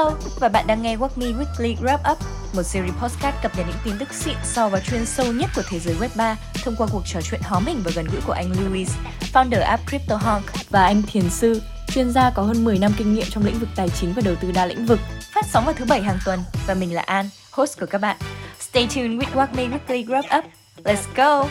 Hello, và bạn đang nghe What Me Weekly Wrap Up, một series podcast cập nhật những tin tức xịn so và chuyên sâu nhất của thế giới Web 3 thông qua cuộc trò chuyện hóm hình và gần gũi của anh Louis, founder app CryptoHonk và anh Thiền Sư, chuyên gia có hơn 10 năm kinh nghiệm trong lĩnh vực tài chính và đầu tư đa lĩnh vực. Phát sóng vào thứ bảy hàng tuần và mình là An, host của các bạn. Stay tuned with What Me Weekly Wrap Up. Let's go!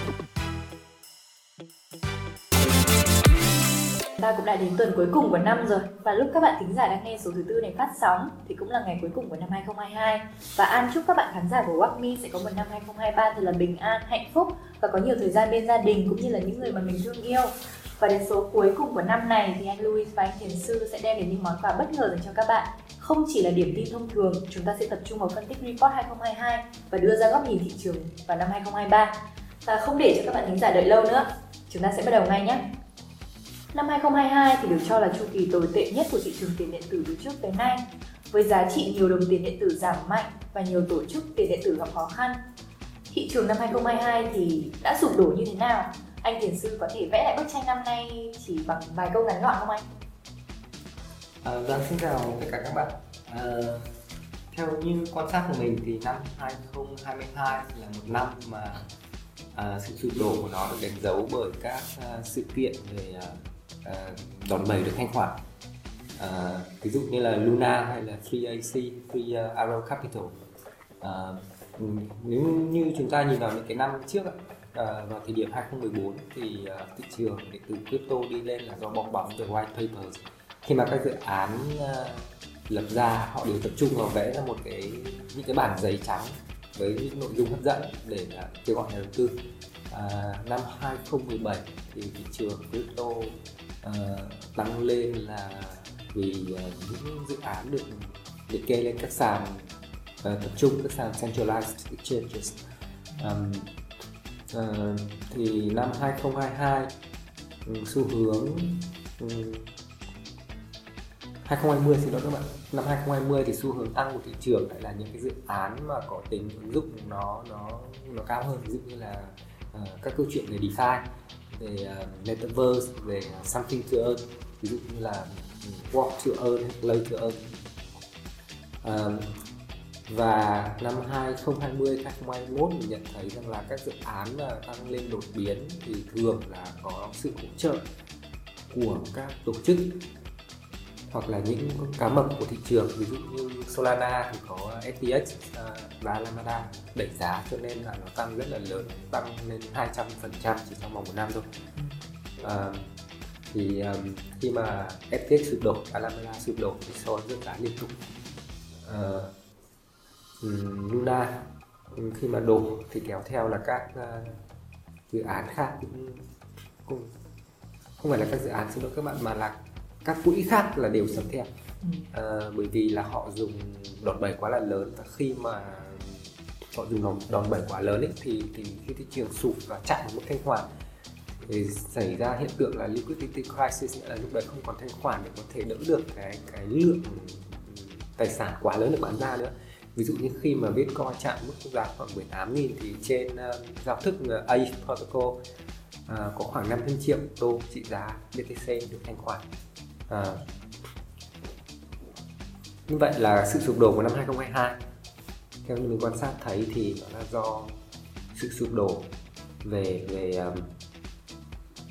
Ta cũng đã đến tuần cuối cùng của năm rồi. Và lúc các bạn thính giả đang nghe số thứ tư này phát sóng thì cũng là ngày cuối cùng của năm 2022 và An chúc các bạn khán giả của Walk Me sẽ có một năm 2023 thật là bình an, hạnh phúc và có nhiều thời gian bên gia đình cũng như là những người mà mình thương yêu. Và đến số cuối cùng của năm này thì anh Louis và anh Thiền Sư sẽ đem đến những món quà bất ngờ dành cho các bạn. Không chỉ là điểm tin thông thường, chúng ta sẽ tập trung vào phân tích report 2022 và đưa ra góc nhìn thị trường vào năm 2023 và không để cho các bạn thính giả đợi lâu nữa chúng ta sẽ bắt đầu ngay nhé. Năm 2022 thì được cho là chu kỳ tồi tệ nhất của thị trường tiền điện tử từ trước tới nay, với giá trị nhiều đồng tiền điện tử giảm mạnh và nhiều tổ chức tiền điện tử gặp khó khăn. Thị trường năm 2022 thì đã sụp đổ như thế nào? Anh Thiền Sư có thể vẽ lại bức tranh năm nay chỉ bằng vài câu ngắn gọn không anh? À, vâng, xin chào tất cả các bạn. À, theo như quan sát của mình thì năm 2022 là một năm mà à, sự sụp đổ của nó được đánh dấu bởi các à, sự kiện về à, Ờ, đòn bẩy được thanh khoản. À, ví dụ như là Luna hay là Free AC, Free ờ, Arrow Capital. À, nếu như chúng ta nhìn vào những cái năm trước à, vào thời điểm 2014 thì à, thị trường điện tử crypto đi lên là do bong bóng về white papers. Khi mà các dự án à, lập ra họ đều tập trung vào vẽ ra một cái những cái bản giấy trắng với những nội dung hấp dẫn để kêu gọi nhà đầu tư. À, năm 2017 thì thị trường crypto uh, tăng lên là vì uh, những dự án được liệt kê lên các sàn uh, tập trung các sàn centralized exchanges. Um, uh, thì năm 2022 um, ừ, xu hướng ừ, um, 2020 xin lỗi các bạn. Năm 2020 thì xu hướng tăng của thị trường lại là những cái dự án mà có tính ứng dụng nó nó nó cao hơn. Ví dụ như là uh, các câu chuyện về DeFi về uh, metaverse về à, something to earn ví dụ như là ừ, walk to earn play to earn. Uh, và năm 2020 2021 mình nhận thấy rằng là các dự án mà tăng lên đột biến thì thường là có sự hỗ trợ của các tổ chức hoặc là những cá mập của thị trường ví dụ như Solana thì có FTX và Alameda đẩy giá cho nên là nó tăng rất là lớn tăng lên 200% chỉ trong vòng một năm thôi. À, thì um, khi mà FTX sụp đổ Alameda sụp đổ thì so rất giá liên tục. À, um, Luna khi mà đổ thì kéo theo là các uh, dự án khác cũng, cũng không phải là các dự án xin lỗi các bạn mà là các quỹ khác là đều sập theo. À, bởi vì là họ dùng đòn bẩy quá là lớn. Và khi mà họ dùng đòn, đòn bẩy quá lớn ấy, thì thì khi thị trường sụp và chặn một thanh khoản. Thì xảy ra hiện tượng là liquidity crisis nghĩa là lúc đấy không còn thanh khoản để có thể đỡ được cái cái lượng tài sản quá lớn được bán ra nữa. Ví dụ như khi mà Bitcoin chạm mức giá khoảng 18 nghìn thì trên uh, giao thức uh, A protocol uh, có khoảng 500 triệu đô trị giá BTC được thanh khoản à, như vậy là sự sụp đổ của năm 2022 theo như mình quan sát thấy thì nó là do sự sụp đổ về về um,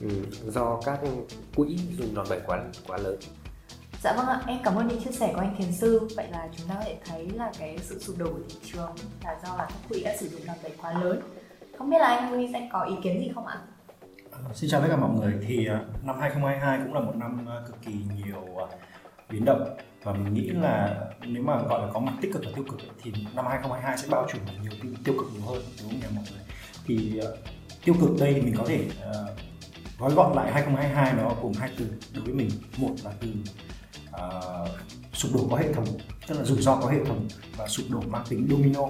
ừ, do các quỹ dùng đòn bẩy quá quá lớn. Dạ vâng ạ, em cảm ơn những chia sẻ của anh Thiền Sư. Vậy là chúng ta có thể thấy là cái sự sụp đổ của thị trường là do là các quỹ đã sử dụng đòn bẩy quá lớn. Không biết là anh Huy sẽ có ý kiến gì không ạ? Xin chào tất cả mọi người. Thì à, năm 2022 cũng là một năm à, cực kỳ nhiều à, biến động và mình nghĩ là nếu mà gọi là có mặt tích cực và tiêu cực thì năm 2022 sẽ bao trùm nhiều tiêu, tiêu cực nhiều hơn đúng không nhỉ mọi người? Thì tiêu cực đây thì mình có thể uh, gói gọn lại 2022 nó gồm hai từ đối với mình. Một là từ uh, sụp đổ có hệ thống, tức là rủi ro có hệ thống và sụp đổ mang tính domino.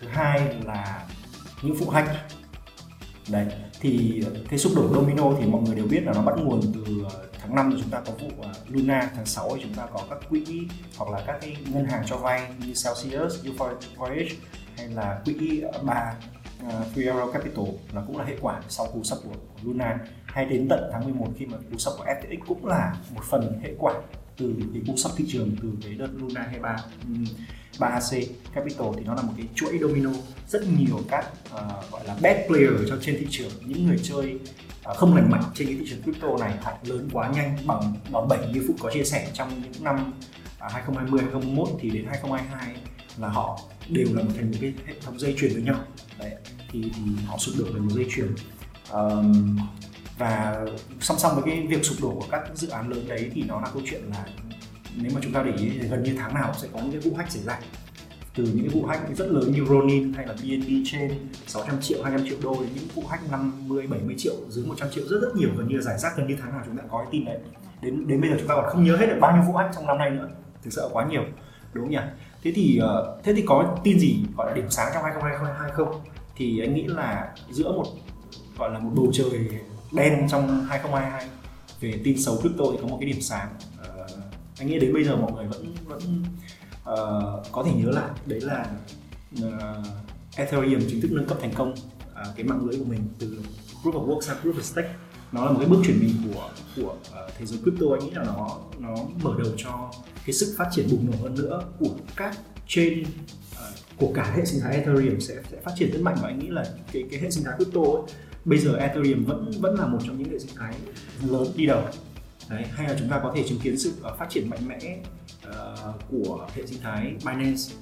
Thứ hai là những phụ hành đấy thì ờ, cái xúc đổ domino thì mọi người đều biết là nó bắt nguồn từ ờ, tháng 5 thì chúng ta có vụ ờ, Luna tháng 6 thì chúng ta có các quỹ hoặc là các cái ngân hàng cho vay như Celsius, như Voyage hay là quỹ ba uh, Free Arrow Capital là cũng là hệ quả sau cú sập của, của Luna. Hay đến tận tháng 11 khi mà cú sập của FTX cũng là một phần hệ quả từ cái cú sập thị trường từ cái đợt Luna 23 3AC Capital thì nó là một cái chuỗi domino. Rất nhiều các uh, gọi là bad player cho trên thị trường. Những người chơi uh, không lành mạnh trên cái thị trường crypto này họ lớn quá nhanh bằng đòn bẩy như Phúc có chia sẻ trong những năm uh, 2020 2021 thì đến 2022 là họ đều là một thành một cái hệ thống dây chuyền với nhau đấy thì thì họ sụp đổ về một dây chuyền. Um, và song song với cái việc sụp đổ của các dự án lớn đấy thì nó là câu chuyện là nếu mà chúng ta để ý thì gần như tháng nào cũng sẽ có những cái vụ hack xảy ra. Từ những cái vụ hack rất lớn như Ronin hay là BNB trên 600 triệu 200 triệu đô đến những vụ hack 50 70 triệu, dưới 100 triệu, rất rất nhiều. Gần như là giải rác, gần như tháng nào chúng ta có cái tin đấy. Đến đến bây giờ chúng ta còn không nhớ hết được bao nhiêu vụ hack trong năm nay nữa. Thực sự là quá nhiều, đúng không nhỉ? Thế thì ờ, thế thì có tin gì, gọi là, điểm sáng trong 2022 không thì anh nghĩ là giữa một, gọi là, một bầu trời đen trong 2022 về tin xấu crypto thì có một cái điểm sáng anh nghĩ đến bây giờ mọi người vẫn vẫn uh, có thể nhớ lại. Đấy là uh, Ethereum chính thức nâng cấp thành công. Uh, cái mạng lưới của mình từ Proof of Work sang Proof of Stake. Nó là một cái bước chuyển mình của của uh, thế giới crypto. Anh nghĩ là nó nó mở đầu cho cái sức phát triển bùng nổ hơn nữa của các chain uh, của cả hệ sinh thái Ethereum sẽ sẽ phát triển rất mạnh. Và anh nghĩ là cái cái hệ sinh thái crypto ấy, bây giờ Ethereum vẫn vẫn là một trong những hệ sinh thái lớn đi đầu Đấy, hay là chúng ta có thể chứng kiến sự ờ, phát triển mạnh mẽ uh, của hệ sinh thái Binance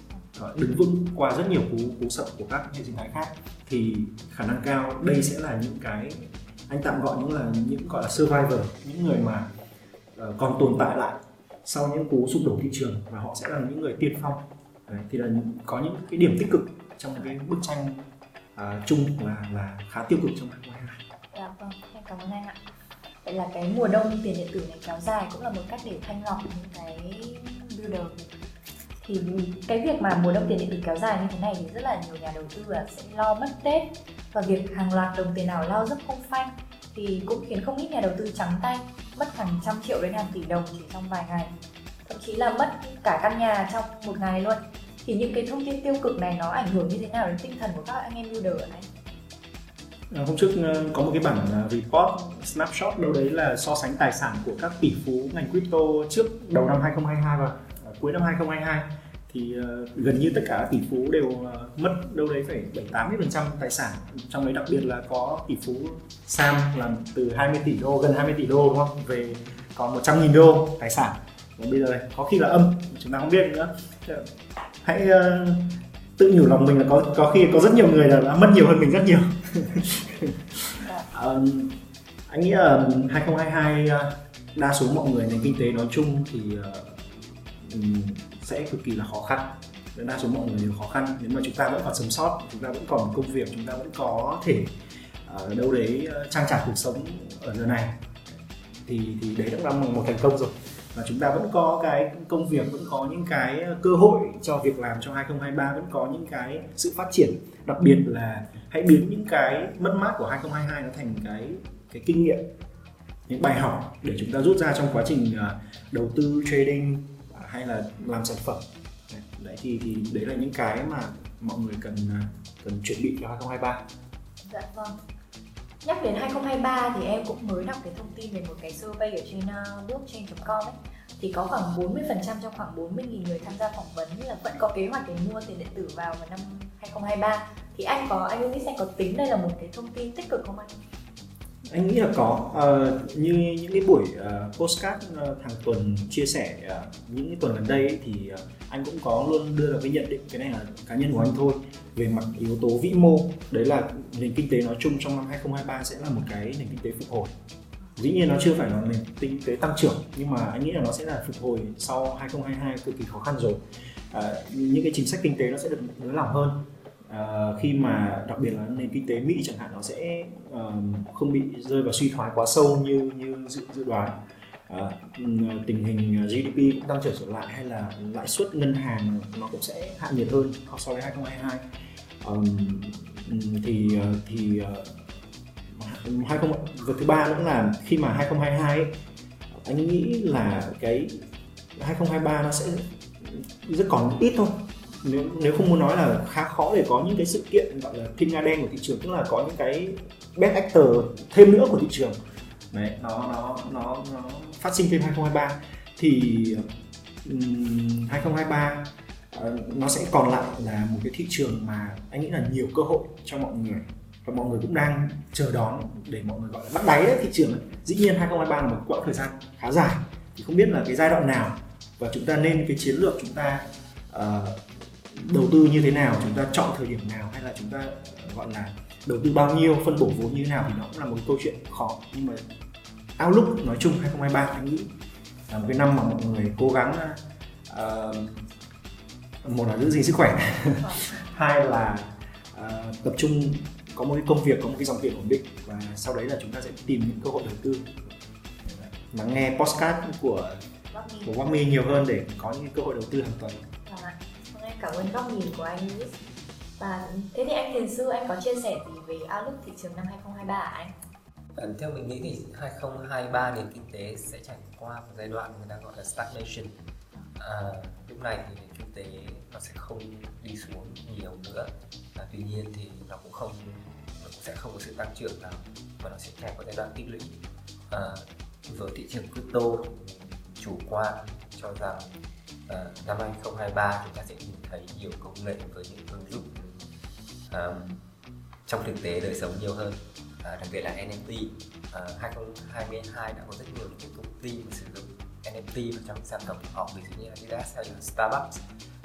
uh, đứng vững qua rất nhiều cú cú sập của các hệ sinh thái khác thì khả năng cao đây sẽ là những cái anh tạm gọi những là những gọi là survivor những người mà uh, còn tồn tại lại sau những cú sụp đổ thị trường và họ sẽ là những người tiên phong Đấy, thì là có những cái điểm tích cực trong cái bức tranh uh, chung là là khá tiêu cực trong năm 2022. Dạ vâng, cảm ơn anh ạ. Vậy là cái mùa đông tiền điện tử này kéo dài cũng là một cách để thanh lọc những cái builder. Thì cái việc mà mùa đông tiền điện tử kéo dài như thế này thì rất là nhiều nhà đầu tư là sẽ lo mất Tết. Và việc hàng loạt đồng tiền ảo lao dốc không phanh thì cũng khiến không ít nhà đầu tư trắng tay, mất hàng trăm triệu đến hàng tỷ đồng chỉ trong vài ngày. Thậm chí là mất cả căn nhà trong một ngày luôn. Thì những cái thông tin tiêu cực này nó ảnh hưởng như thế nào đến tinh thần của các anh em builder ở đây À, hôm trước ờ, có một cái bản ờ, report snapshot đâu đấy là so sánh tài sản của các tỷ phú ngành crypto trước đầu năm 2022 và ờ, cuối năm 2022 thì gần như tất cả tỷ phú đều mất đâu đấy phải 7 80 phần trăm tài sản. Trong đấy đặc biệt là có tỷ phú Sam là từ 20 tỷ đô gần 20 tỷ đô đúng không? Về còn 100 nghìn đô tài sản. Và bây giờ có khi là âm chúng ta không biết nữa. Hãy uh, tự nhủ lòng mình là có có khi có rất nhiều người là đã mất nhiều hơn mình rất nhiều. um, anh nghĩ là 2022 ờ, đa số mọi người nền kinh tế nói chung thì um, sẽ cực kỳ là khó khăn. Đa số mọi người đều khó khăn. Nếu mà chúng ta vẫn còn sống sót chúng ta vẫn còn công việc chúng ta vẫn có thể ở đâu đấy trang trải cuộc sống ở giờ này thì thì đấy cũng là một thành công rồi và chúng ta vẫn có cái công việc, vẫn có những cái ờ, cơ hội cho việc làm trong 2023 vẫn có những cái sự phát triển. Đặc biệt là hãy biến những cái mất mát của 2022 nó thành cái cái kinh nghiệm, những bài học để chúng ta rút ra trong quá trình ờ, đầu tư trading hay là làm sản phẩm. Đấy, thì thì đấy là những cái mà mọi người cần ờ, cần chuẩn bị cho 2023 dạ vâng. Nhắc đến 2023 thì em cũng mới đọc cái thông tin về một cái survey ở trên ờ, uh, blockchain.com ấy thì có khoảng 40% trong khoảng 40.000 người tham gia phỏng vấn là vẫn có kế hoạch để mua tiền điện tử vào vào năm 2023 thì anh có anh nghĩ anh có tính đây là một cái thông tin tích cực không anh? Anh nghĩ là có. À, như những cái buổi uh, postcard uh, hàng tuần chia sẻ uh, những cái tuần gần đây ấy, thì uh, anh cũng có luôn đưa ra cái nhận định cái này là cá nhân của anh thôi về mặt yếu tố vĩ mô. Đấy là nền kinh tế nói chung trong năm 2023 sẽ là một cái nền kinh tế phục hồi. Dĩ nhiên nó chưa phải là nền kinh tế tăng trưởng nhưng mà anh nghĩ là nó sẽ là phục hồi sau 2022 cực kỳ khó khăn rồi. À, những cái chính sách kinh tế nó sẽ được nới lỏng hơn uh, khi mà đặc biệt là nền kinh tế Mỹ chẳng hạn nó sẽ uh, không bị rơi vào suy thoái quá sâu như như dự, dự đoán. Uh, tình hình GDP cũng tăng trưởng trở lại hay là lãi suất ngân hàng nó cũng sẽ hạ nhiệt hơn so với 2022 um, ừ, thì thì uh, 20 việc thứ ba nữa là khi mà 2022 ấy, anh nghĩ là cái 2023 nó sẽ rất còn ít thôi nếu nếu không muốn nói là khá khó để có những cái sự kiện gọi là thiên nga đen của thị trường tức là có những cái best actor thêm nữa của thị trường. Đấy nó nó nó nó phát sinh thêm 2023 thì um, 2023 uh, nó sẽ còn lại là một cái thị trường mà anh nghĩ là nhiều cơ hội cho mọi người và mọi người cũng đang chờ đón để mọi người gọi là bắt đáy đấy thị trường ấy. dĩ nhiên 2023 là một quãng thời gian khá dài thì không biết là cái giai đoạn nào. Và chúng ta nên cái chiến lược chúng ta uh, đầu tư như thế nào chúng ta chọn thời điểm nào hay là chúng ta gọi là đầu tư bao nhiêu phân bổ vốn như thế nào thì nó cũng là một câu chuyện khó nhưng mà outlook nói chung 2023 anh nghĩ là một cái năm mà mọi người cố gắng uh, một là giữ gìn sức khỏe hai là uh, tập trung có một cái công việc có một cái dòng tiền ổn định và sau đấy là chúng ta sẽ tìm những cơ hội đầu tư lắng nghe postcard của của Wami nhiều hơn để có những cơ hội đầu tư hàng tuần cảm ơn góc nhìn của anh Luis. Và thế thì anh Thiền Sư anh có chia sẻ gì về outlook thị trường năm 2023 à anh? À, theo mình nghĩ thì 2023 nền kinh tế sẽ trải qua một giai đoạn người ta gọi là stagnation. À, lúc này thì nền kinh tế nó sẽ không đi xuống nhiều nữa. À, tuy nhiên thì nó cũng không nó cũng sẽ không có sự tăng trưởng nào mà nó sẽ trải qua giai đoạn tích lũy. À, với thị trường crypto chủ quan cho rằng uh, năm 2023 chúng ta sẽ nhìn thấy nhiều công nghệ với những ứng dụng um, trong thực tế đời sống nhiều hơn. À, đặc biệt là NFT à, 2022 đã có rất nhiều những công ty mà sử dụng NFT vào trong sản phẩm của họ ví dụ như Adidas hay là Starbucks.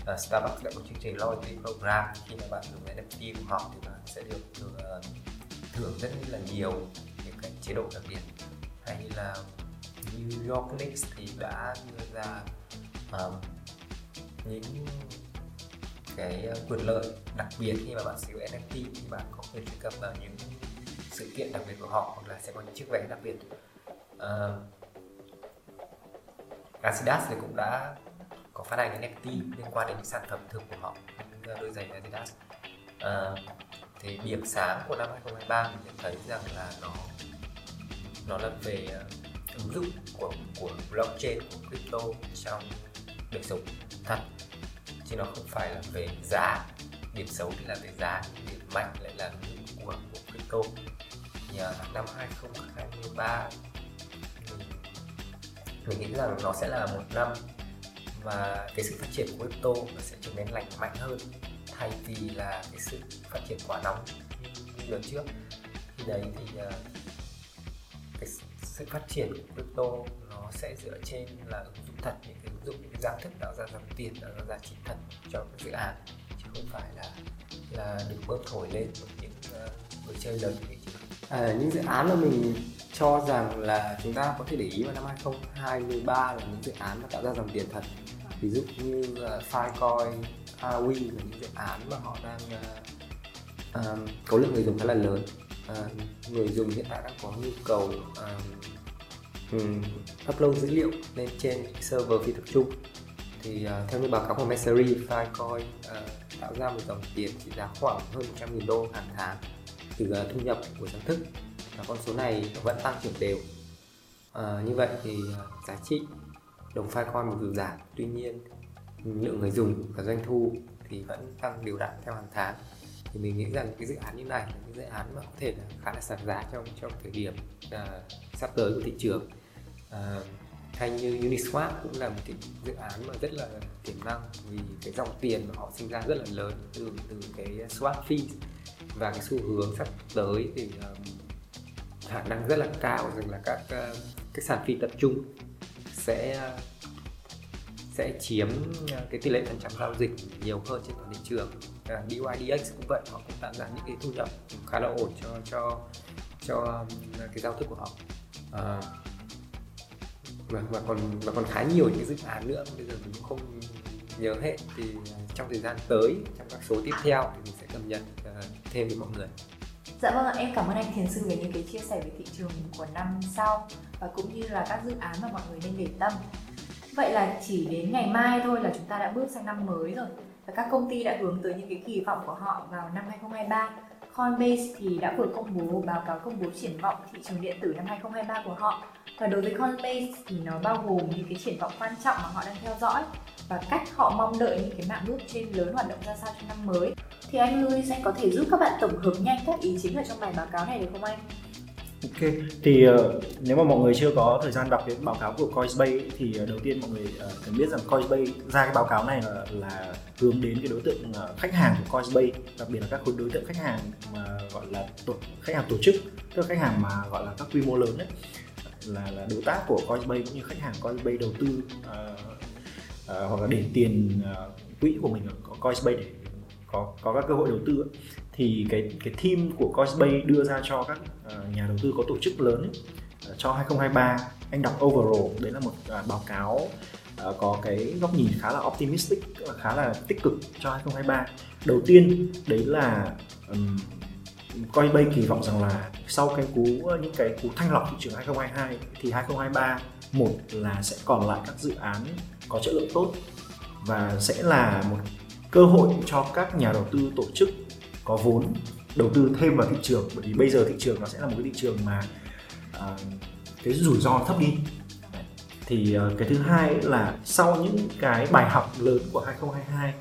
À, Starbucks đã có chương trình loyalty program. Khi mà bạn dùng NFT của họ thì bạn sẽ được, được uh, thưởng rất là nhiều những cái chế độ đặc biệt. Hay là New York Knicks thì đã đưa ra um, những cái ờ, quyền lợi đặc biệt khi mà bạn sử dụng NFT thì bạn có quyền truy cập vào những sự kiện đặc biệt của họ hoặc là sẽ có những chiếc vé đặc biệt. Uh, Adidas thì cũng đã có phát hành NFT liên quan đến những sản phẩm thường của họ đôi giày Adidas. Uh, thì điểm sáng của năm 2023 mình nhận thấy rằng là nó nó là về uh, ứng dụng của của blockchain của crypto trong đời sống. Thật. Chứ nó không phải là về giá. Điểm xấu thì là về giá điểm mạnh lại là ứng dụng của, của crypto thì năm 2023 mình, nghĩ rằng nó sẽ là một năm mà cái sự phát triển của crypto nó sẽ trở nên lành mạnh hơn thay vì là cái sự phát triển quá nóng như lần trước. Thì đấy thì uh, cái sự phát triển của crypto nó sẽ dựa trên là ứng dụng thật những cái ứng dụng những cái dạng thức tạo ra dòng tiền tạo ra giá trị thật cho các dự án chứ không phải là là được bơm thổi lên một những uh, chơi lớn à, những dự án mà mình cho rằng là chúng ta có thể để ý vào năm 2023 là những dự án mà tạo ra dòng tiền thật. Ví dụ như ờ, uh, Filecoin, Awi là những dự án mà họ đang uh, um, có lượng người dùng khá là lớn. Uh, người dùng hiện tại đang có nhu cầu um, um, upload dữ liệu lên trên server phi tập trung. Thì uh, theo như báo cáo của Messery, Filecoin uh, à, tạo ra một dòng tiền trị giá khoảng hơn 100.000 đô hàng tháng từ uh, thu nhập của sáng thức. Và con số này vẫn tăng trưởng đều. Uh, như vậy thì uh, giá trị đồng Filecoin mặc dù giảm tuy nhiên lượng người dùng và doanh thu thì vẫn tăng đều đặn theo hàng tháng. Thì mình nghĩ rằng cái dự án như này là những dự án mà có thể là khá là sàn giá trong trong thời điểm uh, sắp tới của thị trường. Ờ, uh, hay như Uniswap cũng là một cái dự án mà rất là tiềm năng vì cái dòng tiền mà họ sinh ra rất là lớn từ từ cái swap fee và cái xu hướng sắp tới thì um, khả năng rất là cao rằng là các ờ, uh, cái sàn phi tập trung sẽ uh, sẽ chiếm cái tỷ lệ phần trăm giao dịch nhiều hơn trên toàn thị trường. Uh, BYDX cũng vậy họ cũng tạo ra những cái thu nhập khá là ổn cho cho cho cái giao thức của họ. Uh, và, và còn và còn khá nhiều những dự án nữa bây giờ mình cũng không nhớ hết thì à, trong thời gian tới trong các số tiếp theo thì mình sẽ cập nhật uh, thêm với mọi người Dạ vâng ạ, em cảm ơn anh Thiền Sư về những cái chia sẻ về thị trường của năm sau và cũng như là các dự án mà mọi người nên để tâm. Vậy là chỉ đến ngày mai thôi là chúng ta đã bước sang năm mới rồi và các công ty đã hướng tới những cái kỳ vọng của họ vào năm 2023. Coinbase thì đã vừa công bố, báo cáo công bố triển vọng thị trường điện tử năm 2023 của họ và đối với Coinbase thì nó bao gồm những cái triển vọng quan trọng mà họ đang theo dõi và cách họ mong đợi những cái mạng trên lớn hoạt động ra sao trong năm mới thì anh Louis sẽ có thể giúp các bạn tổng hợp nhanh các ý chính ở trong bài báo cáo này được không anh? Ok, thì uh, nếu mà mọi người chưa có thời gian đọc cái báo cáo của Coinbase thì uh, đầu tiên mọi người uh, cần biết rằng Coinbase ra cái báo cáo này là, là hướng đến cái đối tượng uh, khách hàng của Coinbase, đặc biệt là các đối tượng khách hàng mà gọi là tổ, khách hàng tổ chức, tức là khách hàng mà gọi là các quy mô lớn đấy là, là đối tác của Coinbase cũng như khách hàng Coinbase đầu tư uh, uh, hoặc là để tiền uh, quỹ của mình ở Coinbase để có có các cơ hội đầu tư ấy thì cái cái team của Coinbase đưa ra cho các uh, nhà đầu tư có tổ chức lớn ấy, uh, cho 2023 anh đọc overall đấy là một uh, báo cáo uh, có cái góc nhìn khá là optimistic khá là tích cực cho 2023 đầu tiên đấy là um, Coinbase kỳ vọng rằng là sau cái cú những cái cú thanh lọc thị trường 2022 thì 2023 một là sẽ còn lại các dự án có chất lượng tốt và sẽ là một cơ hội cho các nhà đầu tư tổ chức có vốn đầu tư thêm vào thị trường bởi vì bây giờ thị trường nó sẽ là một cái thị trường mà uh, cái rủi ro thấp đi. Thì uh, cái thứ hai là sau những cái bài học lớn của 2022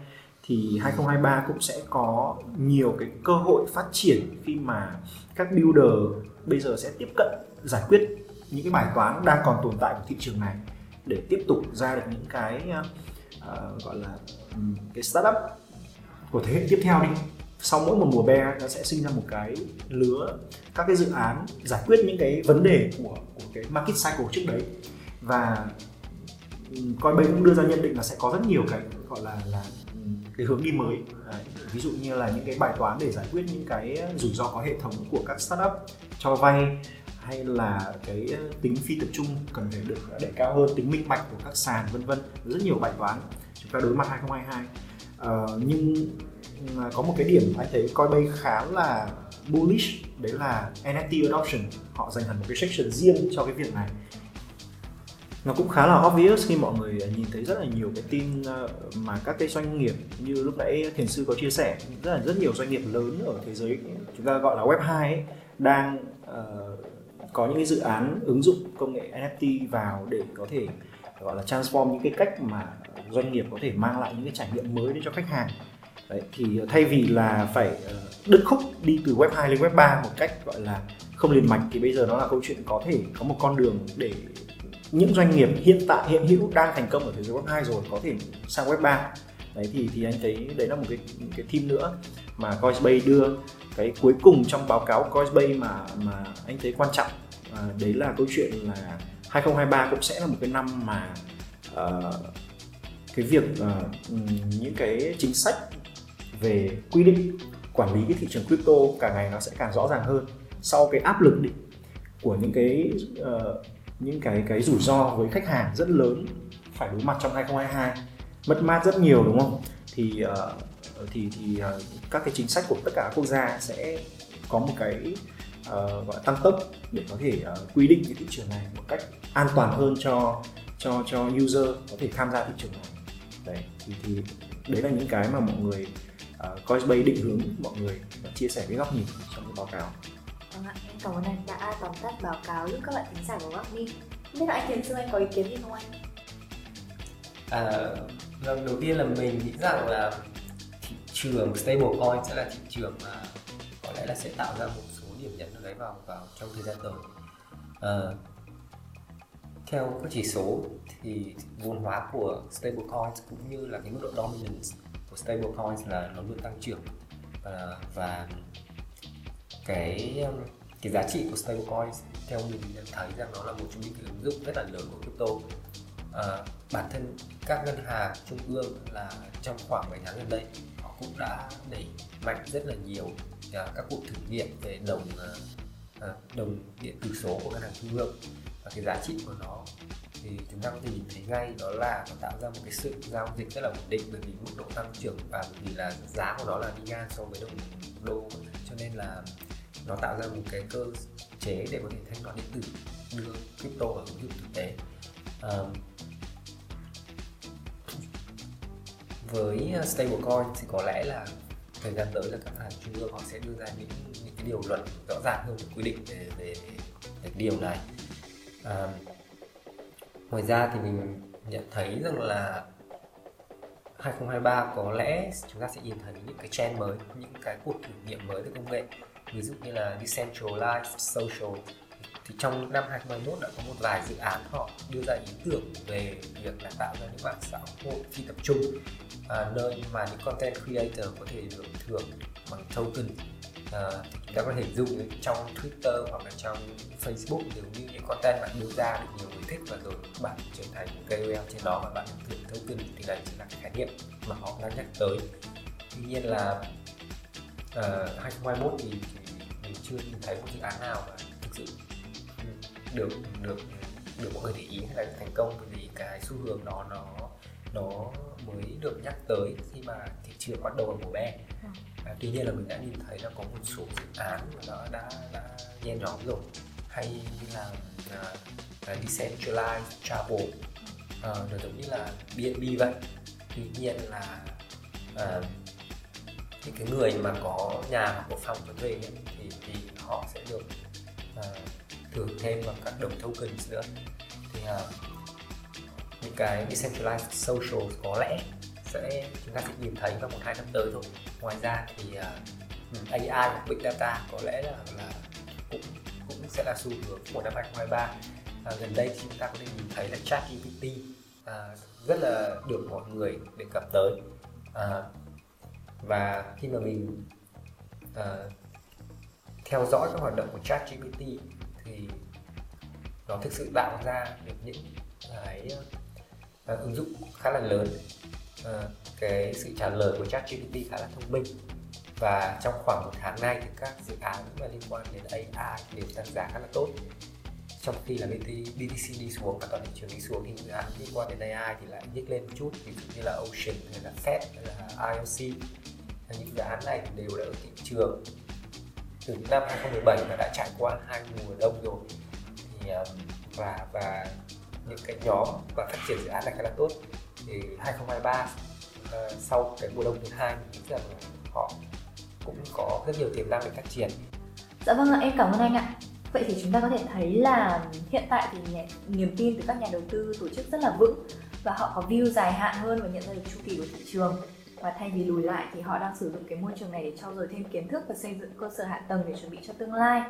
thì 2023 cũng sẽ có nhiều cái cơ hội phát triển khi mà các builder bây giờ sẽ tiếp cận giải quyết những cái bài toán đang còn tồn tại của thị trường này để tiếp tục ra được những cái uh, gọi là um, cái startup của thế hệ tiếp theo đi sau mỗi một mùa be nó sẽ sinh ra một cái lứa các cái dự án giải quyết những cái vấn đề của của cái market cycle trước đấy. Và Coinbase cũng đưa ra nhận định là sẽ có rất nhiều cái gọi là là cái hướng đi mới. Đấy. ví dụ như là những cái bài toán để giải quyết những cái rủi ro có hệ thống của các startup cho vay hay là cái tính phi tập trung cần phải được đẩy cao hơn tính minh bạch của các sàn vân vân. Rất nhiều bài toán chúng ta đối mặt 2022 uh, ờ, nhưng có một cái điểm anh thấy Coinbase khá là bullish đấy là NFT adoption. Họ dành hẳn một cái section riêng cho cái việc này. Nó cũng khá là obvious khi mọi người nhìn thấy rất là nhiều cái tin ờ, mà các cái doanh nghiệp như lúc nãy thiền sư có chia sẻ rất là rất nhiều doanh nghiệp lớn ở thế giới chúng ta gọi là web 2 ấy, đang uh, có những cái dự án ứng dụng công nghệ NFT vào để có thể gọi là transform những cái cách mà doanh nghiệp có thể mang lại những cái trải nghiệm mới đến cho khách hàng. Đấy, thì thay vì là phải ờ, đứt khúc đi từ web 2 lên web 3 một cách gọi là không liền mạch thì bây giờ nó là câu chuyện có thể có một con đường để những doanh nghiệp hiện tại hiện hữu đang thành công ở thế giới web 2 rồi có thể sang web 3 đấy thì thì anh thấy đấy là một cái cái team nữa mà Coinbase đưa cái cuối cùng trong báo cáo Coinbase mà mà anh thấy quan trọng. À, đấy là câu chuyện là 2023 cũng sẽ là một cái năm mà uh, cái việc uh, những cái chính sách về quy định quản lý cái thị trường crypto càng ngày nó sẽ càng rõ ràng hơn sau cái áp lực định của những cái uh, những cái cái rủi ro với khách hàng rất lớn phải đối mặt trong 2022 mất mát rất nhiều đúng không? Thì uh, thì thì uh, các cái chính sách của tất cả các quốc gia sẽ có một cái uh, gọi tăng tốc để có thể uh, quy định cái thị trường này một cách an toàn hơn cho cho cho user có thể tham gia thị trường này. Đấy thì, thì đấy là những cái mà mọi người uh, Coinbase định hướng mọi người và chia sẻ cái góc nhìn trong cái báo cáo. Vâng ạ, em cảm ơn anh đã tóm tắt báo cáo giúp các bạn thính giả của góc nhìn. Không biết là anh Thiền Sư anh có ý kiến gì không anh? À, lần đầu tiên là mình nghĩ rằng là thị trường stablecoin sẽ là thị trường mà có lẽ là sẽ tạo ra một số điểm nhấn ở đấy vào vào trong thời gian tới. À, theo các chỉ số thì vốn hóa của stablecoins cũng như là cái mức độ dominance stablecoins là nó luôn tăng trưởng và, và cái um, cái giá trị của stablecoins theo mình nhận thấy rằng nó là một trong những cái ứng dụng rất là lớn của crypto. À, bản thân các ngân hàng trung ương là trong khoảng vài tháng gần đây họ cũng đã đẩy mạnh rất là nhiều à, các cuộc thử nghiệm về đồng à, đồng điện tử số của ngân hàng trung ương. Và cái giá trị của nó thì chúng ta có thể nhìn thấy ngay đó là nó tạo ra một cái sự giao dịch rất là ổn định bởi vì mức độ tăng trưởng và bởi vì là giá của nó là đi ngang so với đồng đô. Cho nên là nó tạo ra một cái cơ chế để có thể thanh toán điện tử đưa crypto vào ứng dụng thực tế. À, với ờ, stablecoin thì có lẽ là thời gian tới là các ngân hàng trung ương họ sẽ đưa ra những những cái điều luật rõ ràng hơn quy định về về, về cái điều này. À, ngoài ra thì mình nhận thấy rằng là 2023 có lẽ chúng ta sẽ nhìn thấy những cái trend mới những cái cuộc thử nghiệm mới về công nghệ. Ví dụ như là decentralized social. Thì trong năm 2021 đã có một vài dự án họ đưa ra ý tưởng về việc là tạo ra những mạng xã hội phi tập trung à, nơi mà những content creator có thể được thưởng bằng token à, chúng ta có thể dùng trong Twitter hoặc là trong Facebook nếu như những content bạn đưa ra được nhiều người thích và rồi bạn trở thành một KOL trên đó và bạn được thưởng tin thì đây chính là cái khái niệm mà họ đang nhắc tới tuy nhiên là ờ, uh, 2021 thì, thì mình chưa nhìn thấy một dự án nào mà thực sự được được được mọi người để ý hay là thành công vì cái xu hướng đó nó nó mới được nhắc tới khi mà thị trường bắt đầu ở mùa be à, tuy nhiên là mình đã nhìn thấy là có một số dự án mà nó đã đã nhen nhóm rồi. Hay như là uh, decentralized travel. Uh, nó giống như là BNB vậy. Tuy nhiên là ờ, uh, những cái người mà có nhà hoặc có phòng cho thuê ấy, thì thì họ sẽ được ờ, uh, thưởng thêm vào các đồng token nữa. Thì uh, những cái decentralized social có lẽ sẽ chúng ta sẽ nhìn thấy vào một hai năm tới thôi ngoài ra thì uh, AI và big data có lẽ là, là cũng cũng sẽ là xu hướng của năm 2023 à, gần đây thì chúng ta có thể nhìn thấy là chat GPT à, ờ, rất là được mọi người đề cập tới. À, và khi mà mình à, theo dõi các hoạt động của chat GPT thì nó thực sự tạo ra được những cái uh, ứng dụng khá là lớn uh, cái sự trả lời của ChatGPT khá là thông minh. Và trong khoảng một tháng nay thì các dự án mà liên quan đến AI đều tăng giá khá là tốt. Trong khi là BT, BTC đi xuống và toàn thị trường đi xuống thì dự án liên quan đến AI thì lại nhích lên một chút ví dụ như là Ocean hay là Fed hay là IOC những dự án này đều đã ở thị trường từ năm 2017 và đã trải qua hai mùa đông rồi. Thì ờ, và và những cái nhóm và phát triển dự án này khá là tốt thì 2023 ờ, sau cái mùa đông thứ hai mình nghĩ rằng họ cũng có rất nhiều tiềm năng để phát triển. Dạ vâng ạ, em cảm ơn anh ạ. Vậy thì chúng ta có thể thấy là hiện tại thì niềm tin từ các nhà đầu tư, tổ chức rất là vững và họ có view dài hạn hơn và nhận ra được chu kỳ của thị trường. Và thay vì lùi lại thì họ đang sử dụng cái môi trường này để trau dồi thêm kiến thức và xây dựng cơ sở hạ tầng để chuẩn bị cho tương lai.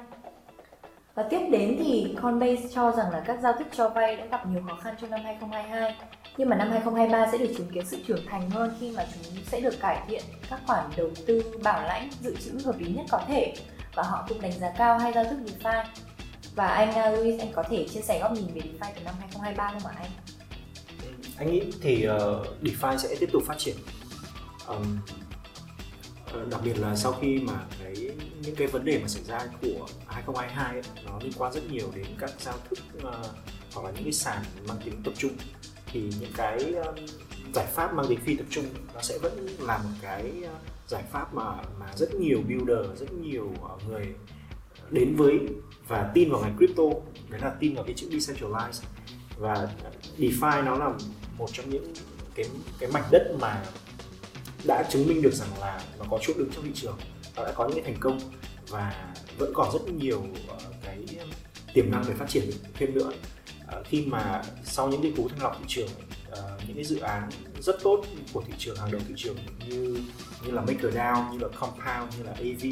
Và tiếp đến thì Coinbase cho rằng là các giao thức cho vay đã gặp nhiều khó khăn trong năm 2022 nhưng mà năm 2023 sẽ được chứng kiến sự trưởng thành hơn khi mà chúng sẽ được cải thiện các khoản đầu tư bảo lãnh dự trữ hợp lý nhất có thể. Và họ cũng đánh giá cao hai giao thức DeFi. Và anh uh, Luis anh có thể chia sẻ góc nhìn về DeFi từ năm 2023 không ạ anh? Anh nghĩ thì uh, DeFi sẽ tiếp tục phát triển. Um, đặc biệt là sau khi mà cái những cái vấn đề mà xảy ra của 2022 ấy, nó liên quan rất nhiều đến các giao thức uh, hoặc là những cái sàn mang tính tập trung thì những cái giải pháp mang tính phi tập trung nó sẽ vẫn là một cái giải pháp mà mà rất nhiều builder, rất nhiều ờ, người đến với và tin vào ngành crypto. Đấy là tin vào cái chữ decentralized. Và DeFi nó là một trong những cái cái mảnh đất mà đã chứng minh được rằng là nó có chỗ đứng trong thị trường, nó đã có những cái thành công và vẫn còn rất nhiều ờ, cái tiềm năng để phát triển thêm nữa. Ờ, khi mà sau những cái cú thanh lọc thị trường ờ, những cái dự án rất tốt của thị trường hàng đầu thị trường như như là MakerDAO như là Compound như là AV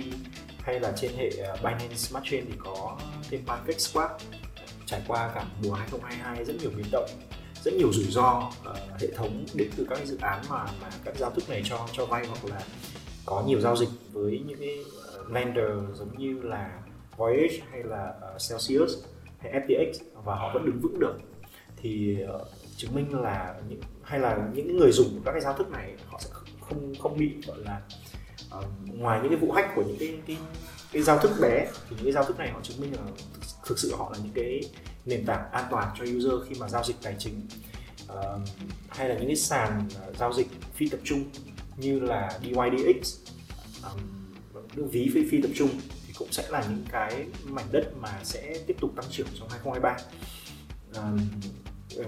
hay là trên hệ ờ, Binance Smart Chain thì có thêm pancake swap trải qua cả mùa 2022 rất nhiều biến động rất nhiều rủi ro uh, hệ thống đến từ các dự án mà mà các giao thức này cho cho vay hoặc là có nhiều giao dịch với những cái uh, lender giống như là Voyage hay là uh, Celsius. FTX và họ vẫn đứng vững được. Thì uh, chứng minh là những hay là những người dùng của các cái giao thức này họ sẽ không không bị gọi là uh, ngoài những cái vụ hack của những cái cái cái giao thức bé thì những cái giao thức này họ chứng minh là thực sự họ là những cái nền tảng an toàn cho user khi mà giao dịch tài chính. Uh, hay là những cái sàn uh, giao dịch phi tập trung như là DYDX um, ví phi phi tập trung cũng sẽ là những cái mảnh đất mà sẽ tiếp tục tăng trưởng trong 2023 à,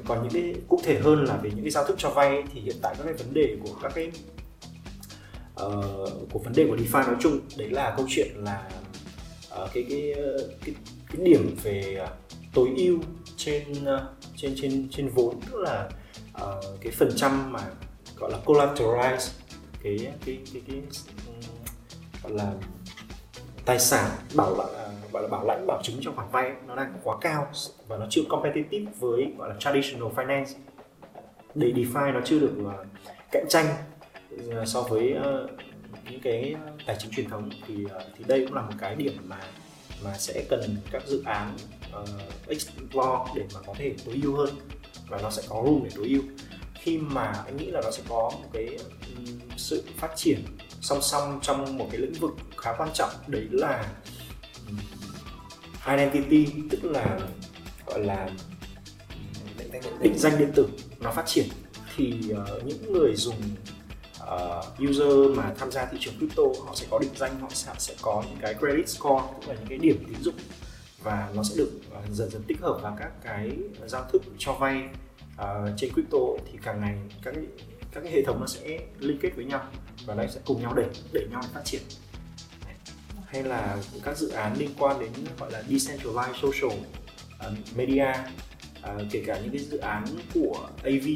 còn những cái cụ thể hơn là về những cái giao thức cho vay thì hiện tại các cái vấn đề của các cái uh, của vấn đề của DeFi nói chung đấy là câu chuyện là uh, cái cái cái cái điểm về tối ưu trên ờ, trên trên trên vốn tức là uh, cái phần trăm mà gọi là collateralize cái cái cái cái, cái gọi là tài sản bảo là à, gọi là bảo lãnh bảo chứng cho khoản vay nó đang quá cao và nó chưa competitive với gọi là traditional finance. Để DeFi nó chưa được à, cạnh tranh à, so với những cái tài chính truyền thống thì thì đây cũng là một cái điểm mà mà sẽ cần các dự án uh, explore để mà có thể tối ưu hơn và nó sẽ có room để tối ưu. Khi mà anh nghĩ là nó sẽ có một cái sự phát triển song song trong một cái lĩnh vực khá quan trọng đấy là identity tức là gọi là định danh điện tử nó phát triển. Thì uh, những người dùng uh, user mà tham gia thị trường crypto họ sẽ có định danh họ sẽ, sẽ có những cái credit score tức là những cái điểm tín dụng và nó sẽ được uh, dần dần tích hợp vào các cái giao thức cho vay uh, trên crypto. Thì càng ngày các các cái hệ thống nó sẽ liên kết với nhau và nó sẽ cùng nhau đẩy đẩy nhau để phát triển. Hay là các dự án liên quan đến gọi là decentralized social uh, media uh, kể cả những cái dự án của AV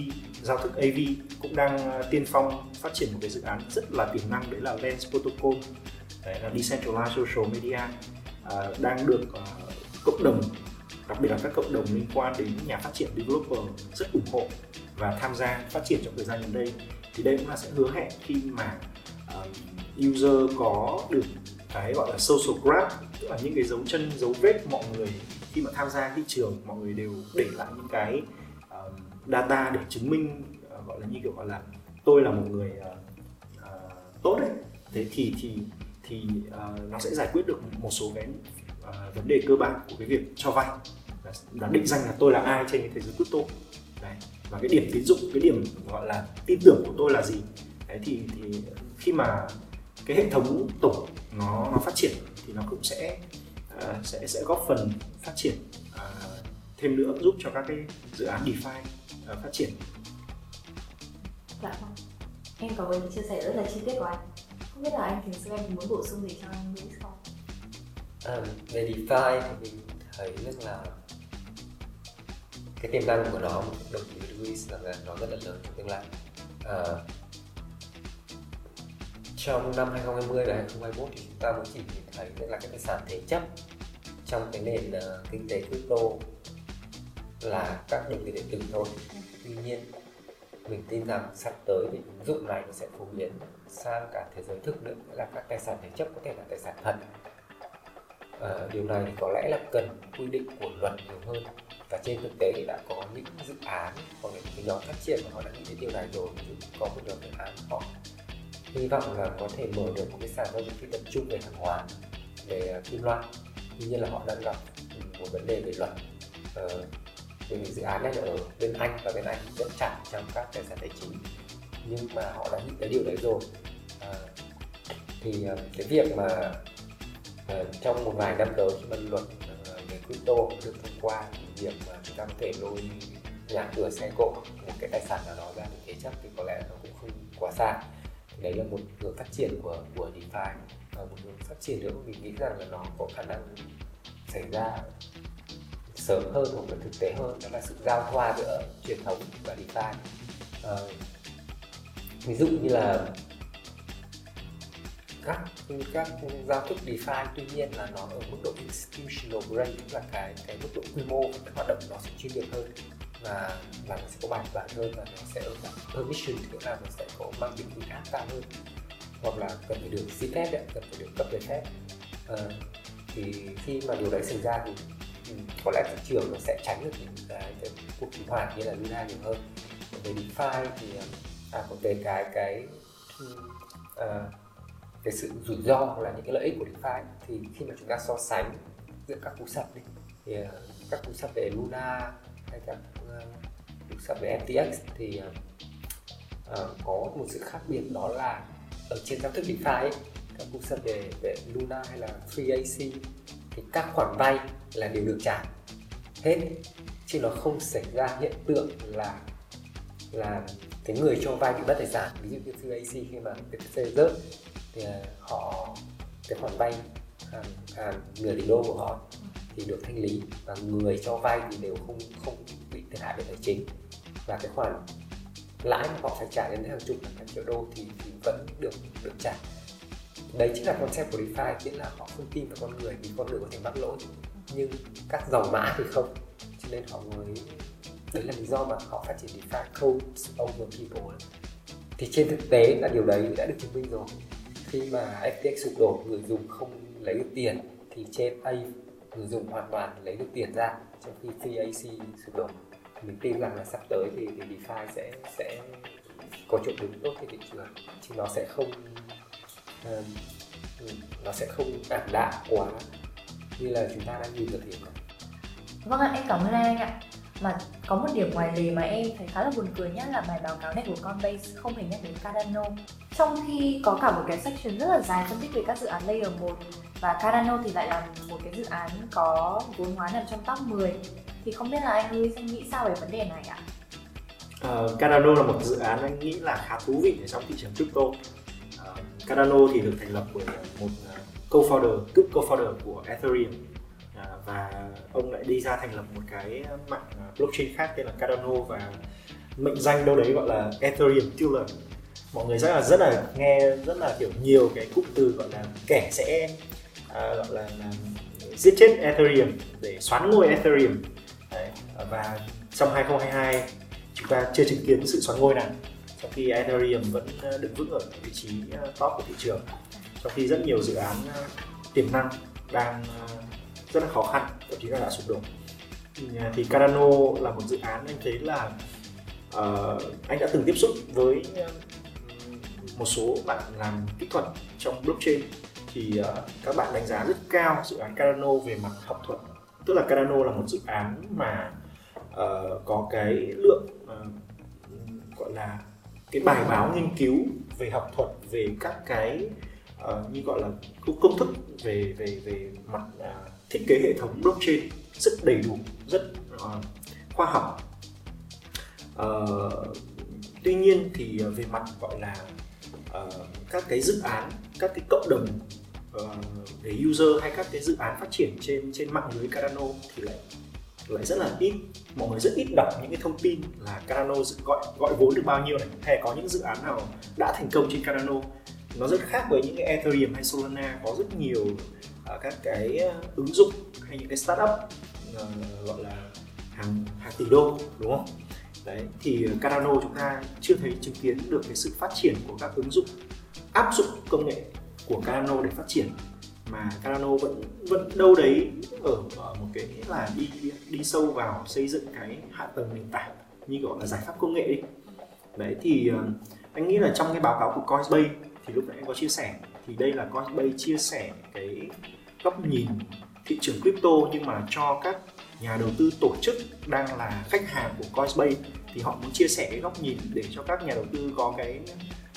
giao thức AV cũng đang uh, tiên phong phát triển một cái dự án rất là tiềm năng đấy là Lens Protocol đấy là decentralized social media uh, đang được uh, cộng đồng đặc biệt là các cộng đồng liên quan đến nhà phát triển developer rất ủng hộ và tham gia phát triển trong thời gian gần đây thì đây cũng là sẽ hứa hẹn khi mà um, user có được cái gọi là social graph tức là những cái dấu chân dấu vết mọi người khi mà tham gia thị trường mọi người đều để lại những cái um, data để chứng minh uh, gọi là như kiểu gọi là tôi là một người uh, uh, tốt đấy. Thế thì thì thì uh, nó sẽ giải quyết được một số cái uh, vấn đề cơ bản của cái việc cho vay. Là, là định danh là tôi là ai trên cái thế giới crypto và cái điểm tín dụng cái điểm gọi là tin tưởng của tôi là gì đấy thì thì khi mà cái hệ thống tổ nó nó phát triển thì nó cũng sẽ uh, sẽ sẽ góp phần phát triển uh, thêm nữa giúp cho các cái dự án DeFi uh, phát triển. Dạ vâng. Em cảm ơn những chia sẻ rất là chi tiết của anh. Không biết là anh Thành Sư anh muốn bổ sung gì cho anh Luis không? À, về DeFi thì mình thấy rất là cái tiềm năng của nó đồng ý với Luis là nó rất là lớn. Trong tương lai. À, ờ, trong năm 2020 và 2021 thì chúng ta mới chỉ nhìn thấy là cái tài sản thế chấp trong cái nền uh, kinh tế crypto là các đồng tiền điện tử thôi. Tuy nhiên mình tin rằng sắp tới thì ứng dụng này nó sẽ phổ biến sang cả thế giới thực nữa là các tài sản thế chấp có thể là tài sản thật. À, điều này thì có lẽ là cần quy định của luật nhiều hơn và trên thực tế thì đã có những dự án hoặc là những nhóm phát triển mà họ đã nghĩ đến điều này rồi ví dụ có một nhóm dự án họ hy vọng là có thể mở được một cái sàn giao dịch phi tập trung về hàng hóa về ờ, kim loại. Tuy nhiên là họ đang gặp ừ, một vấn đề về luật. Ờ, vì dự án này ở bên anh và bên anh rất chặt trong các tài sản tài chính nhưng mà họ đã nghĩ tới điều đấy rồi. À, thì ờ, cái việc mà uh, trong một vài năm tới khi mà luật uh, crypto được thông qua. Thì việc mà chúng ta có thể lôi nhà cửa xe cộ một cái tài sản nào đó ra để thế chấp thì có lẽ nó cũng không quá xa. Đấy là một hướng phát triển của của DeFi. Và một hướng phát triển nữa mình nghĩ rằng là nó có khả năng xảy ra sớm hơn hoặc là thực tế hơn. Đó là sự giao thoa giữa truyền thống và DeFi. À, ví dụ như là các các giao thức DeFi tuy nhiên là nó ở mức độ institutional grade tức là cái cái mức độ quy mô cái hoạt động nó sẽ chuyên nghiệp hơn và và nó sẽ có bài bản hơn và nó sẽ ở dạng permission tức là nó sẽ có mang tính quy khác cao hơn. Hoặc là cần phải được xin phép đấy, cần phải được cấp giấy phép. À, thì khi mà điều đấy xảy ra thì ừ, có lẽ thị trường nó sẽ tránh được những cái, cái cuộc khủng hoảng như là Luna nhiều hơn. Về DeFi thì à, còn về cái cái uh, cái sự rủi ro hoặc là những cái lợi ích của DeFi thì khi mà chúng ta so sánh giữa các cú sập đi thì uh, các cú sập về Luna hay các ờ, cú sập về FTX thì uh, có một sự khác biệt đó là ở trên giao thức DeFi ấy, các cú sập về về Luna hay là FreeAC thì các khoản vay là đều được trả hết chứ nó không xảy ra hiện tượng là là cái người cho vay bị mất tài sản. Ví dụ như FreeAC khi mà BTC rớt thì à, họ cái khoản vay hàng, hàng nửa tỷ đô của họ thì được thanh lý và người cho vay thì đều không không bị thiệt hại về tài chính. Và cái khoản lãi mà họ phải trả đến hàng chục hàng triệu đô thì, thì vẫn được được trả. Đấy chính là concept của DeFi nghĩa là họ không tin vào con người vì con người có thể mắc lỗi. Nhưng các dòng mã thì không. Cho nên họ mới đấy là lý do mà họ phát triển DeFi. Code over people. Thì trên thực tế là điều đấy đã được chứng minh rồi khi mà FTX sụp đổ người dùng không lấy được tiền thì trên A người dùng hoàn toàn lấy được tiền ra trong khi free sụp đổ mình tin rằng là sắp tới thì, thì DeFi sẽ sẽ có chỗ đứng tốt trên thị trường chứ nó sẽ không um, nó sẽ không ảm đạm quá như là chúng ta đang nhìn được hiện nay. Vâng ạ, em cảm ơn anh ạ. Mà có một điểm ngoài lề mà em thấy khá là buồn cười nhất là bài báo cáo này của Coinbase không hề nhắc đến Cardano trong khi có cả một cái section rất là dài phân tích về các dự án Layer 1 Và Cardano thì lại là một cái dự án có vốn hóa nằm trong top 10 Thì không biết là anh Luis anh nghĩ sao về vấn đề này ạ? Ờ, uh, Cardano là một dự án anh nghĩ là khá thú vị ở trong thị trường crypto. Ờ, uh, Cardano thì được thành lập bởi một ờ, co-founder, cựu co-founder của Ethereum. Uh, và ông lại đi ra thành lập một cái mạng blockchain khác tên là Cardano và mệnh danh đâu đấy gọi là Ethereum Killer mọi người chắc là rất là nghe rất là kiểu nhiều cái cụm từ gọi là kẻ sẽ à, gọi là, là giết chết Ethereum để xoắn ngôi Ethereum đấy. và trong 2022 chúng ta chưa chứng kiến sự xoắn ngôi nào trong khi Ethereum vẫn à, đứng vững ở vị trí à, top của thị trường trong khi rất nhiều dự án à, tiềm năng đang rất là khó khăn thậm chí là đã sụp đổ thì Cardano là một dự án anh thấy là uh, anh đã từng tiếp xúc với một số bạn làm kỹ thuật trong blockchain thì uh, các bạn đánh giá rất cao dự án Cardano về mặt học thuật. Tức là Cardano là một dự án mà uh, có cái lượng uh, gọi là cái bài báo nghiên cứu về học thuật về các cái uh, như gọi là công thức về về về mặt uh, thiết kế hệ thống blockchain rất đầy đủ rất uh, khoa học. Uh, tuy nhiên thì à, về mặt gọi là uh, các cái dự án các cái cộng đồng uh, về user hay các cái dự án phát triển trên trên mạng lưới Cardano thì lại lại rất là ít. Mọi người rất ít đọc những cái thông tin là Cardano gọi gọi vốn được bao nhiêu này hay có những dự án nào đã thành công trên Cardano nó rất khác với những cái Ethereum hay Solana có rất nhiều uh, các cái ứng dụng hay những cái startup uh, gọi là hàng hàng tỷ đô đúng không? Đấy thì Cardano chúng ta chưa thấy chứng kiến được cái sự phát triển của các ứng dụng áp dụng công nghệ của Cardano để phát triển mà Cardano vẫn vẫn đâu đấy ở, ở một cái là đi, đi đi sâu vào xây dựng cái hạ tầng nền tảng như gọi là giải pháp công nghệ đi. Đấy thì ờ, anh nghĩ là trong cái báo cáo của Coinbase thì lúc nãy em có chia sẻ thì đây là Coinbase chia sẻ cái góc nhìn thị trường crypto nhưng mà cho các nhà đầu tư tổ chức đang là khách hàng của Coinbase thì họ muốn chia sẻ cái góc nhìn để cho các nhà đầu tư có cái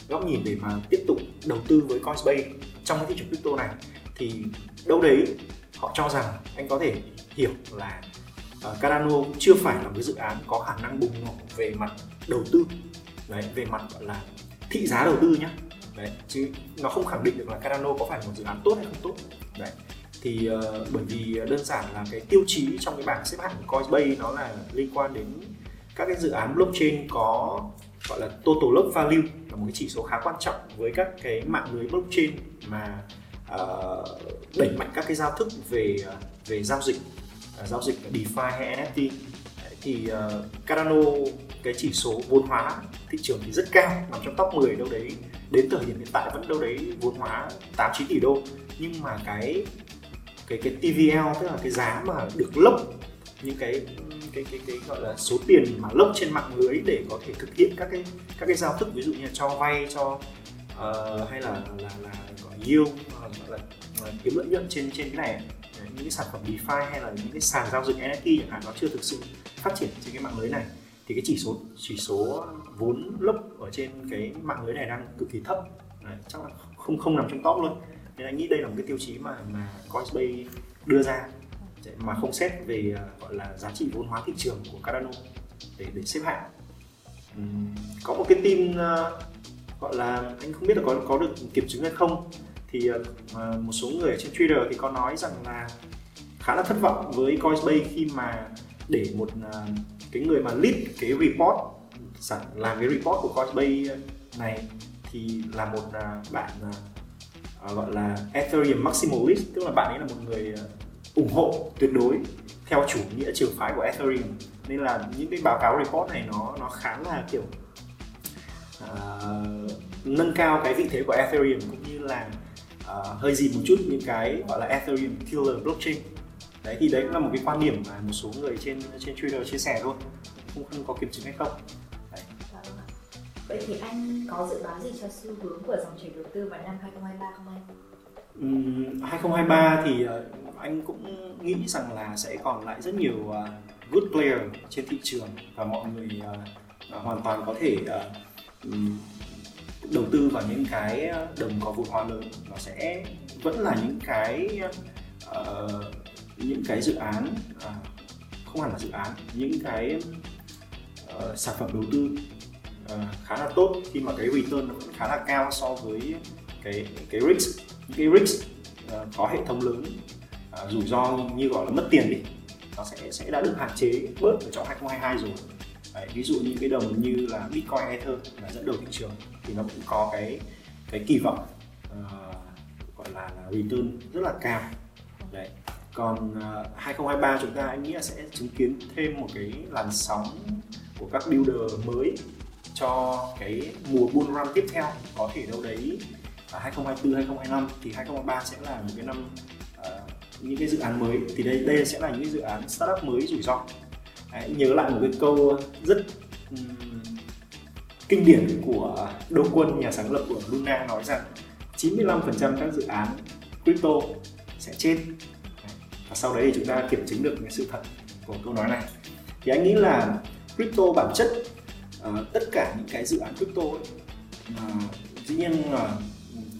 góc nhìn để mà tiếp tục đầu tư với Coinbase trong cái thị trường crypto này. Thì đâu đấy họ cho rằng anh có thể hiểu là uh, Cardano chưa phải là một dự án có khả năng bùng nổ về mặt đầu tư đấy về mặt gọi là thị giá đầu tư nhá. Đấy chứ nó không khẳng định được là Cardano có phải một dự án tốt hay không tốt. Đấy thì uh, bởi vì đơn giản là cái tiêu chí trong cái bảng xếp hạng của Coinbase nó là liên quan đến các cái dự án blockchain có gọi là total lock value là một cái chỉ số khá quan trọng với các cái mạng lưới blockchain mà uh, đẩy mạnh các cái giao thức về ờ, về giao dịch uh, giao dịch DeFi hay NFT thì uh, Cardano cái chỉ số vốn hóa thị trường thì rất cao nằm trong top 10 đâu đấy đến thời điểm hiện tại vẫn đâu đấy vốn hóa 8 9 tỷ đô. Nhưng mà cái cái cái TVL tức là cái giá mà được lốc những cái cái cái cái gọi là số tiền mà lốc trên mạng lưới để có thể thực hiện các cái các cái giao thức ví dụ như là cho vay cho uh, hay là là là gọi yield gọi là, là kiếm lợi nhuận trên trên cái này. Những cái sản phẩm DeFi hay là những cái sàn giao dịch NFT chẳng hạn nó chưa thực sự phát triển trên cái mạng lưới này thì cái chỉ số chỉ số vốn lốc ở trên cái mạng lưới này đang cực kỳ thấp. Đấy, chắc là không không nằm trong top luôn nên anh nghĩ đây là một cái tiêu chí mà mà Coinbase đưa ra mà không xét về ờ, gọi là giá trị vốn hóa thị trường của Cardano để để xếp hạng. Có một cái tin ờ, gọi là anh không biết là có có được kiểm chứng hay không. Thì ờ, một số người ở trên Twitter thì có nói rằng là khá là thất vọng với Coinbase khi mà để một cái người mà lead cái report làm cái report của Coinbase này thì là một bạn uh, gọi là Ethereum maximalist tức là bạn ấy là một người à, ủng hộ tuyệt đối theo chủ nghĩa trường phái của Ethereum. Nên là những cái báo cáo report này nó nó khá là kiểu uh, nâng cao cái vị thế của Ethereum cũng như là uh, hơi gì một chút những cái gọi là Ethereum killer blockchain. Đấy thì đấy cũng là một cái quan điểm mà một số người trên trên Twitter chia sẻ thôi. Không không có kiểm chứng hay không. Vậy thì anh có dự báo gì cho xu hướng của dòng chảy đầu tư vào năm 2023 không anh? Um, 2023 thì ờ, anh cũng nghĩ rằng là sẽ còn lại rất nhiều ờ, good player trên thị trường và mọi người ờ, hoàn toàn có thể đầu tư vào những cái đồng có vốn hóa lớn nó sẽ vẫn là những cái uh, những cái dự án uh, không hẳn là dự án những cái uh, sản phẩm đầu tư uh, khá là tốt. Khi mà cái return nó vẫn khá là cao so với cái cái risk. Những cái risk uh, có hệ thống lớn uh, rủi ro như gọi là mất tiền đi nó sẽ sẽ đã được hạn chế bớt ở trong 2022 rồi. Đấy, ví dụ như cái đồng như là Bitcoin Ether là dẫn đầu thị trường thì nó cũng có cái cái kỳ vọng uh, gọi là, là return rất là cao. Đấy. Còn uh, 2023 chúng ta anh nghĩ là sẽ chứng kiến thêm một cái làn sóng của các builder mới cho cái mùa bull run tiếp theo. Có thể đâu đấy ở 2024 2025 thì 2023 sẽ là một cái năm uh, những cái dự án mới. Thì đây đây sẽ là những cái dự án startup mới rủi ro. Đấy, nhớ lại một cái câu rất um, kinh điển của Đô Quân nhà sáng lập của Luna nói rằng 95% các dự án crypto sẽ chết. Và sau đấy thì chúng ta kiểm chứng được cái sự thật của câu nói này. Thì anh nghĩ là crypto bản chất uh, tất cả những cái dự án crypto ấy, uh, dĩ nhiên là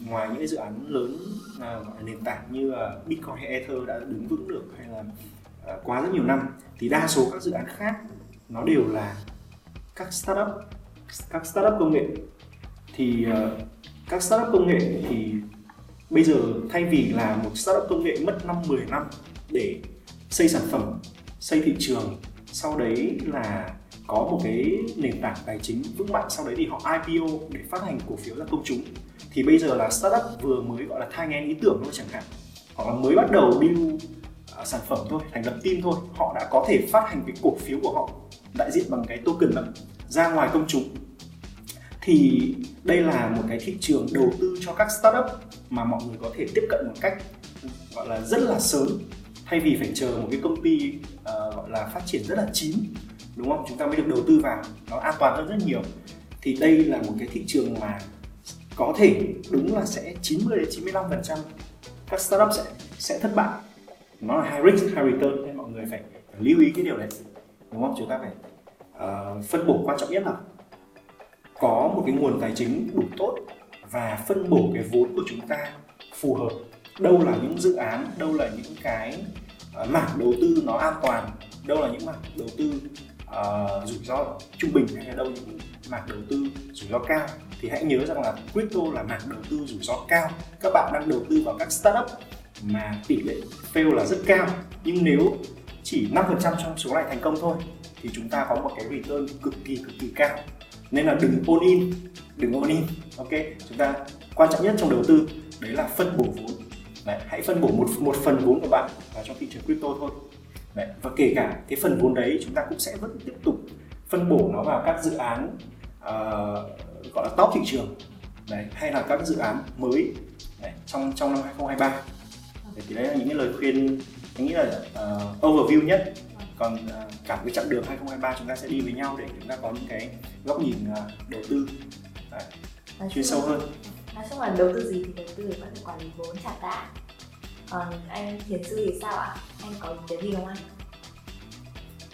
ngoài những cái dự án lớn uh, nền tảng như là Bitcoin hay Ether đã đứng vững được hay là à, quá rất nhiều năm thì đa số các dự án khác nó đều là các startup các startup công nghệ. Thì à, các startup công nghệ thì bây giờ thay vì là một startup công nghệ mất 5 10 năm để xây sản phẩm, xây thị trường, sau đấy là có một cái nền tảng tài chính vững mạnh sau đấy thì họ IPO để phát hành cổ phiếu ra công chúng. Thì bây giờ là startup vừa mới gọi là thai ngén ý tưởng thôi chẳng hạn. Hoặc là mới bắt đầu build uh, sản phẩm thôi thành lập team thôi họ đã có thể phát hành cái cổ phiếu của họ đại diện bằng cái token đó ra ngoài công chúng. Thì đây là một cái thị trường đầu tư cho các startup mà mọi người có thể tiếp cận một cách gọi là rất là sớm. Thay vì phải chờ một cái công ty uh, gọi là phát triển rất là chín đúng không? Chúng ta mới được đầu tư vào nó an toàn hơn rất nhiều. Thì đây là một cái thị trường mà có thể đúng là sẽ 90 đến 95 phần trăm các startup sẽ sẽ thất bại. Nó là high risk high return nên mọi người phải, phải lưu ý cái điều đấy đúng không? Chúng ta phải uh, phân bổ quan trọng nhất là có một cái nguồn tài chính đủ tốt và phân bổ cái vốn của chúng ta phù hợp. Đâu là những dự án đâu là những cái uh, mảng đầu tư nó an toàn đâu là những mảng đầu tư uh, rủi ro trung bình hay là đâu những mảng đầu tư rủi ro cao. Thì hãy nhớ rằng là crypto là mảng đầu tư rủi ro cao. Các bạn đang đầu tư vào các startup mà tỷ lệ fail là rất cao. Nhưng nếu chỉ 5% trong số này thành công thôi thì chúng ta có một cái return cực kỳ cực kỳ cao. Nên là đừng all in đừng all in ok? Chúng ta quan trọng nhất trong đầu tư đấy là phân bổ vốn. Đấy, hãy phân bổ một một phần vốn của bạn vào trong thị trường crypto thôi đấy, và kể cả cái phần vốn đấy chúng ta cũng sẽ vẫn tiếp tục phân bổ nó vào các dự án uh, gọi là top thị trường đấy, hay là các dự án mới đấy, trong trong năm 2023 đấy, thì đấy là những cái lời khuyên anh nghĩ là uh, overview nhất. Còn uh, cả cái chặng đường 2023 chúng ta sẽ đi với nhau để chúng ta có những cái góc nhìn uh, đầu tư đấy, chuyên sâu hơn. nói chung là đầu tư gì thì đầu tư vẫn phải quản lý vốn trả tạ còn anh thiền sư thì sao ạ? Anh có ý kiến gì không anh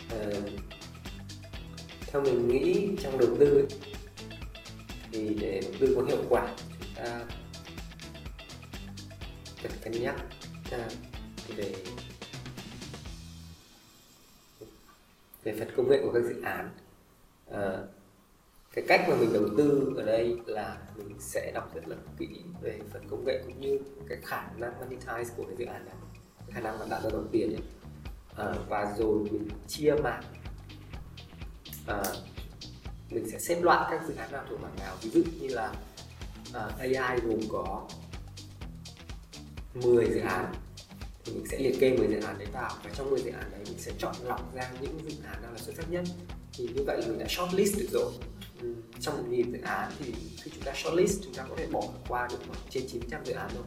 à, ờ, theo mình nghĩ trong đầu tư thì để đầu tư có hiệu quả chúng ta cần cân nhắc về về phần công nghệ của các dự án. À, cái cách mà mình đầu tư ở đây là mình sẽ đọc rất là kỹ về phần công nghệ cũng như cái khả năng monetize của cái dự án này. Khả năng mà tạo ra dòng tiền ấy. À, và rồi mình chia mảng à, mình sẽ xếp loại các dự án nào thuộc mảng nào. Ví dụ như là à, AI gồm có 10 dự án thì mình sẽ liệt kê 10 dự án đấy vào. Và trong 10 dự án đấy mình sẽ chọn lọc ra những dự án nào là xuất sắc nhất thì như vậy là mình đã shortlist được rồi. Ừ, trong một nghìn dự án thì khi chúng ta shortlist chúng ta có thể bỏ qua được khoảng trên 900 dự án rồi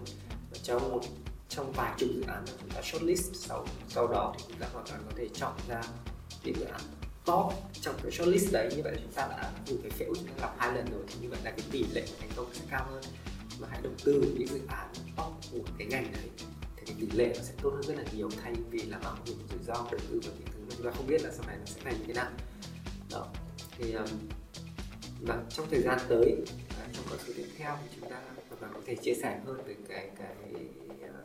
và trong một trong vài chục dự án mà chúng ta shortlist sau sau đó thì chúng ta hoàn toàn có thể chọn ra những dự án top trong cái shortlist đấy. Như vậy là chúng ta đã dùng cái phễu chúng ta lọc hai lần rồi thì như vậy là cái tỷ lệ thành công sẽ cao hơn. Và hãy đầu tư vào những dự án top của cái ngành đấy thì cái tỷ lệ nó sẽ tốt hơn rất là nhiều thay vì là mạo hiểm rủi ro đầu tư vào những thứ mà chúng ta không biết là sau này nó sẽ thành như thế nào thì um, và vâng, trong thời gian tới trong các số tiếp theo thì chúng ta và có thể chia sẻ hơn về cái cái ờ,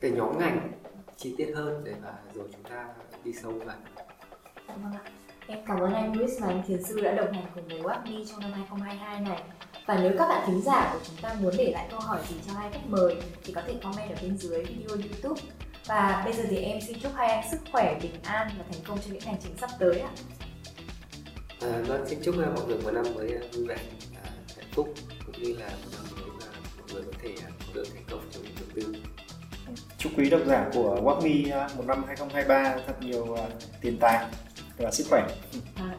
cái nhóm ngành chi tiết hơn để mà rồi chúng ta đi sâu vào Vâng ạ. Em cảm ơn anh Luis và anh Thiền Sư đã đồng hành cùng với WAPME trong năm 2022 này. Và nếu các bạn thính giả của chúng ta muốn để lại câu hỏi gì cho hai khách mời thì có thể comment ở bên dưới video YouTube. Và bây giờ thì em xin chúc hai anh sức khỏe, bình an và thành công trong những hành trình sắp tới ạ. À, vâng, xin chúc mọi người một năm mới vui vẻ, à, hạnh phúc cũng như là một năm mới mà mọi người có thể có được thành công trong việc đầu tư. Chúc quý độc giả của WAPME một năm 2023 thật nhiều tiền tài và sức khỏe. À,